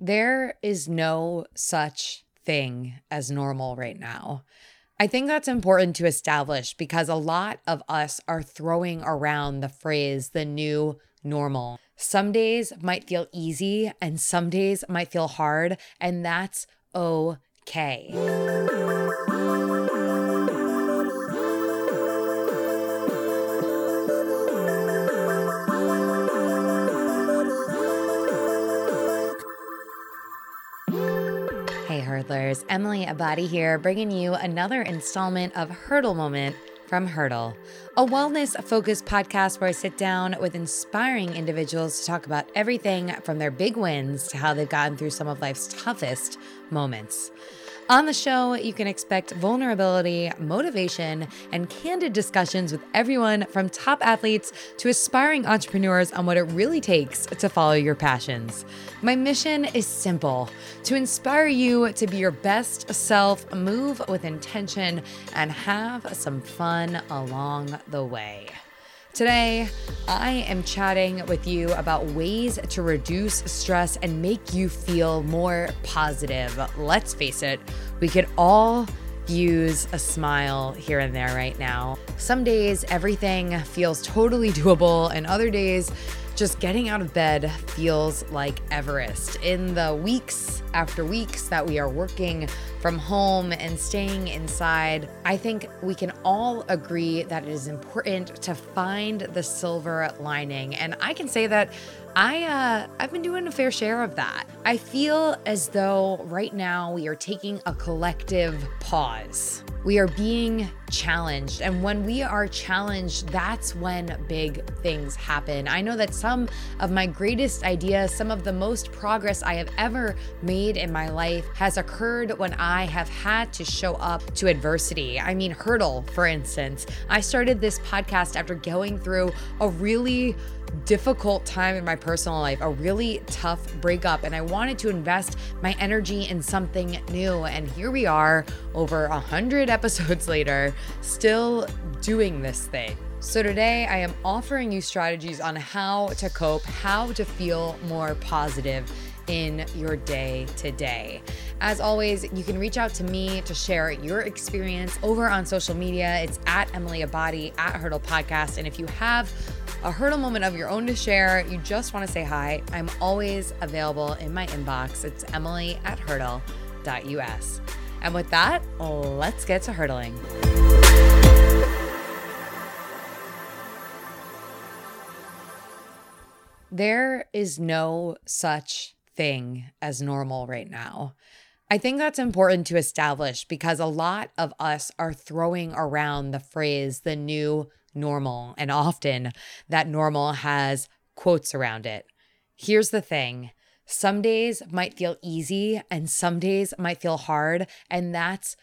There is no such thing as normal right now. I think that's important to establish because a lot of us are throwing around the phrase the new normal. Some days might feel easy and some days might feel hard, and that's okay. Emily Abbate here, bringing you another installment of Hurdle Moment from Hurdle, a wellness focused podcast where I sit down with inspiring individuals to talk about everything from their big wins to how they've gotten through some of life's toughest moments. On the show, you can expect vulnerability, motivation, and candid discussions with everyone from top athletes to aspiring entrepreneurs on what it really takes to follow your passions. My mission is simple to inspire you to be your best self, move with intention, and have some fun along the way. Today, I am chatting with you about ways to reduce stress and make you feel more positive. Let's face it, we could all use a smile here and there right now. Some days, everything feels totally doable, and other days, just getting out of bed feels like Everest. In the weeks after weeks that we are working from home and staying inside, I think we can all agree that it is important to find the silver lining. And I can say that I uh, I've been doing a fair share of that. I feel as though right now we are taking a collective pause. We are being challenged, and when we are challenged, that's when big things happen. I know that some of my greatest ideas, some of the most progress I have ever made in my life, has occurred when I have had to show up to adversity. I mean, hurdle, for instance. I started this podcast after going through a really difficult time in my personal life, a really tough breakup, and I wanted to invest my energy in something new. And here we are, over a hundred episodes later, still doing this thing. So, today I am offering you strategies on how to cope, how to feel more positive in your day to day. As always, you can reach out to me to share your experience over on social media. It's at Emily Abbate at Hurdle Podcast. And if you have a hurdle moment of your own to share, you just want to say hi, I'm always available in my inbox. It's emily at hurdle.us. And with that, let's get to hurdling. There is no such thing as normal right now. I think that's important to establish because a lot of us are throwing around the phrase the new normal, and often that normal has quotes around it. Here's the thing some days might feel easy, and some days might feel hard, and that's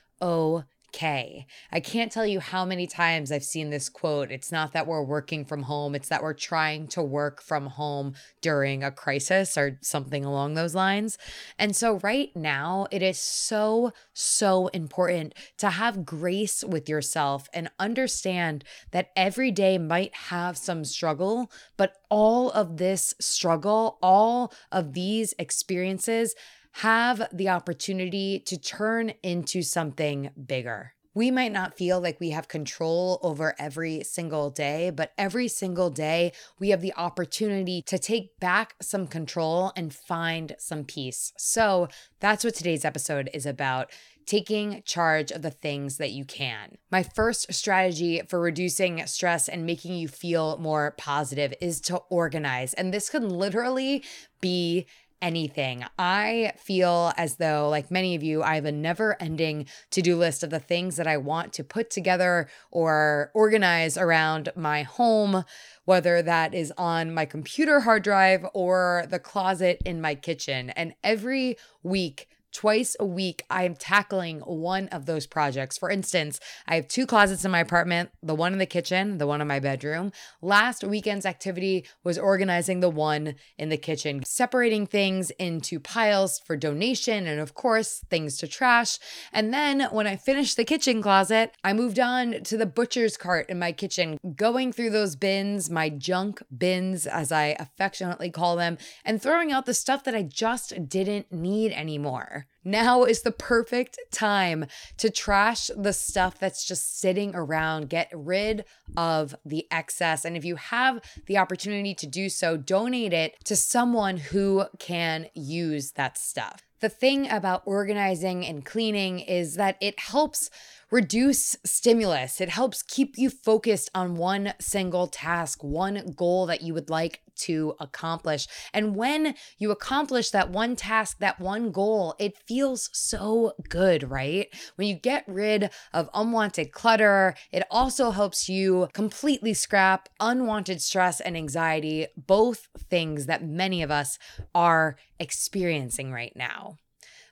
okay. I can't tell you how many times I've seen this quote. It's not that we're working from home, it's that we're trying to work from home during a crisis or something along those lines. And so, right now, it is so, so important to have grace with yourself and understand that every day might have some struggle, but all of this struggle, all of these experiences, have the opportunity to turn into something bigger. We might not feel like we have control over every single day, but every single day we have the opportunity to take back some control and find some peace. So that's what today's episode is about taking charge of the things that you can. My first strategy for reducing stress and making you feel more positive is to organize. And this can literally be anything. I feel as though, like many of you, I have a never ending to do list of the things that I want to put together or organize around my home, whether that is on my computer hard drive or the closet in my kitchen. And every week, twice a week, I am tackling one of those projects. For instance, I have two closets in my apartment the one in the kitchen, the one in my bedroom. Last weekend's activity was organizing the one in the kitchen, separating things into piles for donation and, of course, things to trash. And then when I finished the kitchen closet, I moved on to the butcher's cart in my kitchen, going through those bins, my junk bins, as I affectionately call them, and throwing out the stuff that I just didn't need anymore. Now is the perfect time to trash the stuff that's just sitting around. Get rid of the excess. And if you have the opportunity to do so, donate it to someone who can use that stuff. The thing about organizing and cleaning is that it helps reduce stimulus. It helps keep you focused on one single task, one goal that you would like to accomplish. And when you accomplish that one task, that one goal, it feels so good, right? When you get rid of unwanted clutter, it also helps you completely scrap unwanted stress and anxiety, both things that many of us are experiencing right now.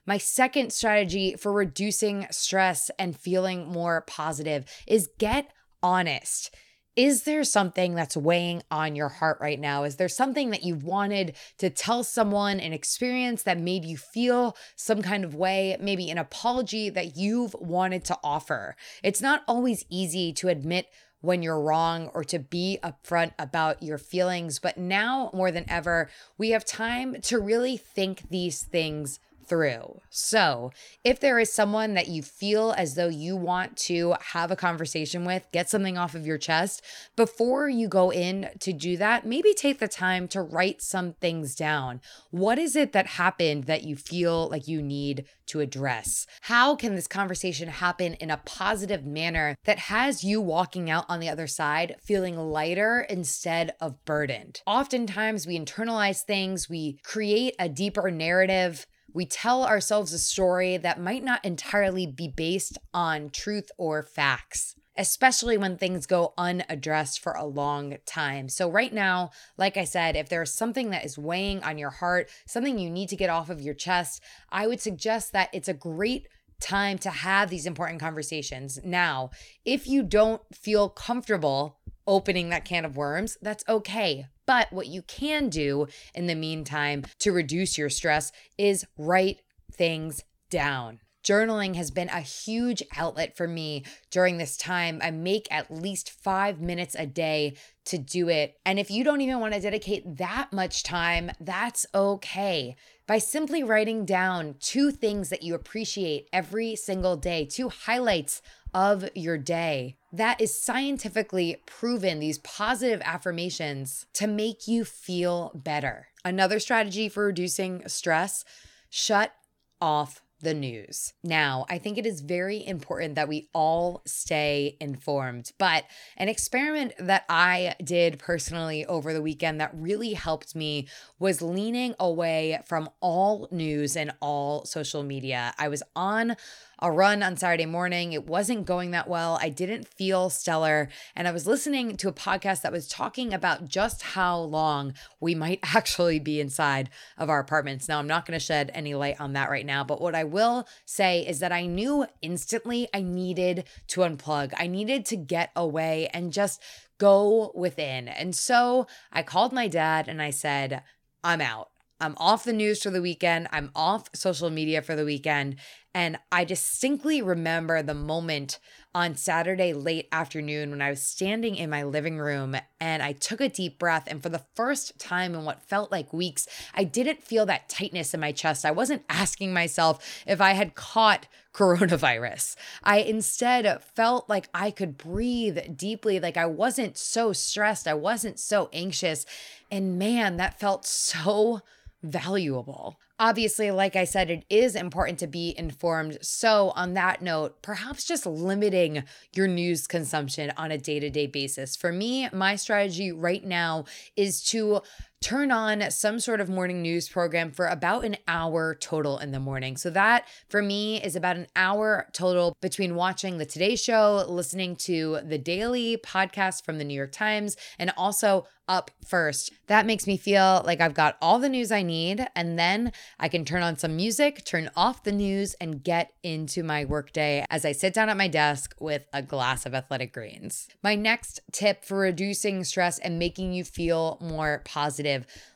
My second strategy for reducing stress and feeling more positive is get honest. Is there something that's weighing on your heart right now? Is there something that you've wanted to tell someone, an experience that made you feel some kind of way, maybe an apology that you've wanted to offer? It's not always easy to admit when you're wrong or to be upfront about your feelings, but now more than ever, we have time to really think these things through. So, if there is someone that you feel as though you want to have a conversation with, get something off of your chest, before you go in to do that, maybe take the time to write some things down. What is it that happened that you feel like you need to address? How can this conversation happen in a positive manner that has you walking out on the other side feeling lighter instead of burdened? Oftentimes, we internalize things, we create a deeper narrative we tell ourselves a story that might not entirely be based on truth or facts especially when things go unaddressed for a long time. So, right now, like I said, if there's something that is weighing on your heart, something you need to get off of your chest, I would suggest that it's a great time to have these important conversations. Now, if you don't feel comfortable opening that can of worms, that's okay. But what you can do in the meantime to reduce your stress is write things down. Journaling has been a huge outlet for me during this time. I make at least five minutes a day to do it. And if you don't even want to dedicate that much time, that's okay. By simply writing down two things that you appreciate every single day, two highlights of your day. That is scientifically proven, these positive affirmations to make you feel better. Another strategy for reducing stress shut off the news. Now, I think it is very important that we all stay informed, but an experiment that I did personally over the weekend that really helped me was leaning away from all news and all social media. I was on a run on Saturday morning. It wasn't going that well. I didn't feel stellar. And I was listening to a podcast that was talking about just how long we might actually be inside of our apartments. Now, I'm not going to shed any light on that right now, but what I will say is that I knew instantly I needed to unplug. I needed to get away and just go within. And so I called my dad and I said, I'm out. I'm off the news for the weekend. I'm off social media for the weekend. And I distinctly remember the moment on Saturday late afternoon when I was standing in my living room and I took a deep breath. And for the first time in what felt like weeks, I didn't feel that tightness in my chest. I wasn't asking myself if I had caught coronavirus. I instead felt like I could breathe deeply, like I wasn't so stressed, I wasn't so anxious. And man, that felt so valuable. Obviously, like I said, it is important to be informed. So, on that note, perhaps just limiting your news consumption on a day to day basis. For me, my strategy right now is to turn on some sort of morning news program for about an hour total in the morning. So that for me is about an hour total between watching the Today Show, listening to the daily podcast from the New York Times, and also up first. That makes me feel like I've got all the news I need, and then I can turn on some music, turn off the news, and get into my workday as I sit down at my desk with a glass of athletic greens. My next tip for reducing stress and making you feel more positive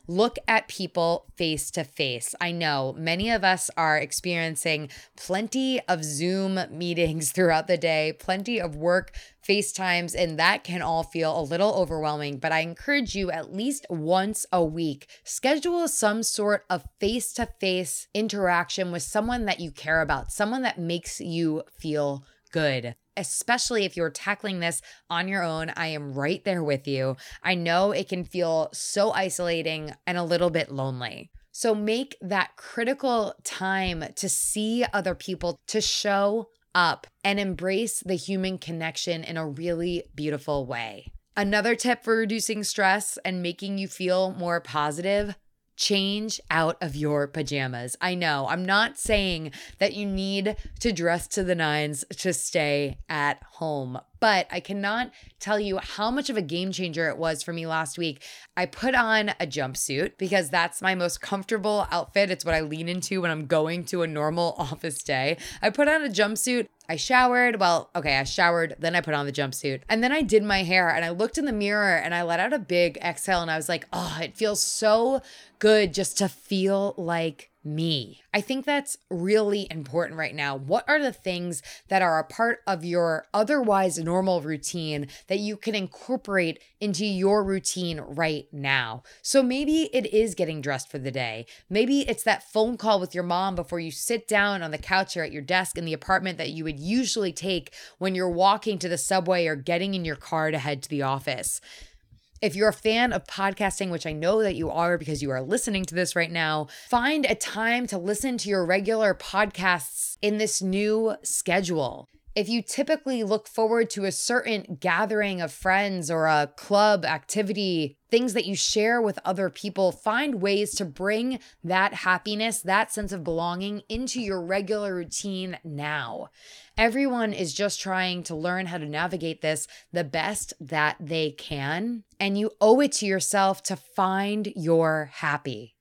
look at people face to face. I know many of us are experiencing plenty of Zoom meetings throughout the day, plenty of work FaceTimes, and that can all feel a little overwhelming. But I encourage you at least once a week, schedule some sort of face to face interaction with someone that you care about, someone that makes you feel good especially if you're tackling this on your own. I am right there with you. I know it can feel so isolating and a little bit lonely. So make that critical time to see other people, to show up and embrace the human connection in a really beautiful way. Another tip for reducing stress and making you feel more positive change out of your pajamas. I know I'm not saying that you need to dress to the nines to stay at home, but I cannot tell you how much of a game changer it was for me last week. I put on a jumpsuit because that's my most comfortable outfit. It's what I lean into when I'm going to a normal office day. I put on a jumpsuit. I showered. Well, okay, I showered, then I put on the jumpsuit. And then I did my hair and I looked in the mirror and I let out a big exhale and I was like, oh, it feels so good just to feel like me. I think that's really important right now. What are the things that are a part of your otherwise normal routine that you can incorporate into your routine right now? So maybe it is getting dressed for the day. Maybe it's that phone call with your mom before you sit down on the couch or at your desk in the apartment that you would usually take when you're walking to the subway or getting in your car to head to the office. If you're a fan of podcasting, which I know that you are because you are listening to this right now, find a time to listen to your regular podcasts in this new schedule. If you typically look forward to a certain gathering of friends or a club activity, things that you share with other people, find ways to bring that happiness, that sense of belonging into your regular routine now. Everyone is just trying to learn how to navigate this the best that they can. And you owe it to yourself to find your happy.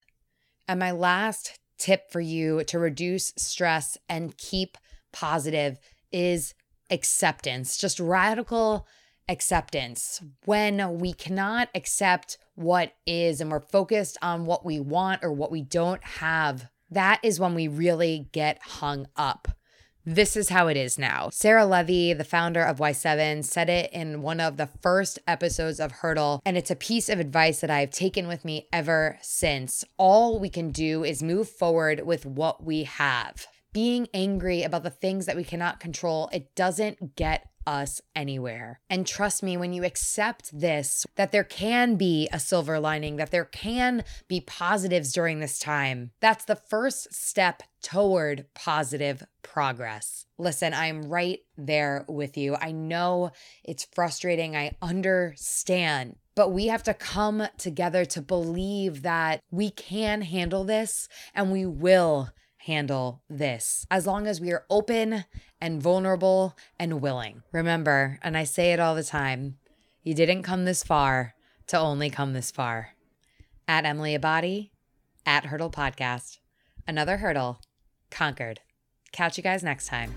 And my last tip for you to reduce stress and keep positive is acceptance, just radical acceptance. When we cannot accept what is and we're focused on what we want or what we don't have, that is when we really get hung up. This is how it is now. Sarah Levey, the founder of Y7, said it in one of the first episodes of Hurdle, and it's a piece of advice that I've taken with me ever since. All we can do is move forward with what we have. Being angry about the things that we cannot control, it doesn't get us anywhere. And trust me, when you accept this, that there can be a silver lining, that there can be positives during this time, that's the first step toward positive progress. Listen, I'm right there with you. I know it's frustrating. I understand. But we have to come together to believe that we can handle this and we will handle this as long as we are open and vulnerable and willing. Remember, and I say it all the time, you didn't come this far to only come this far. At Emily Abbate, at Hurdle Podcast. Another hurdle conquered. Catch you guys next time.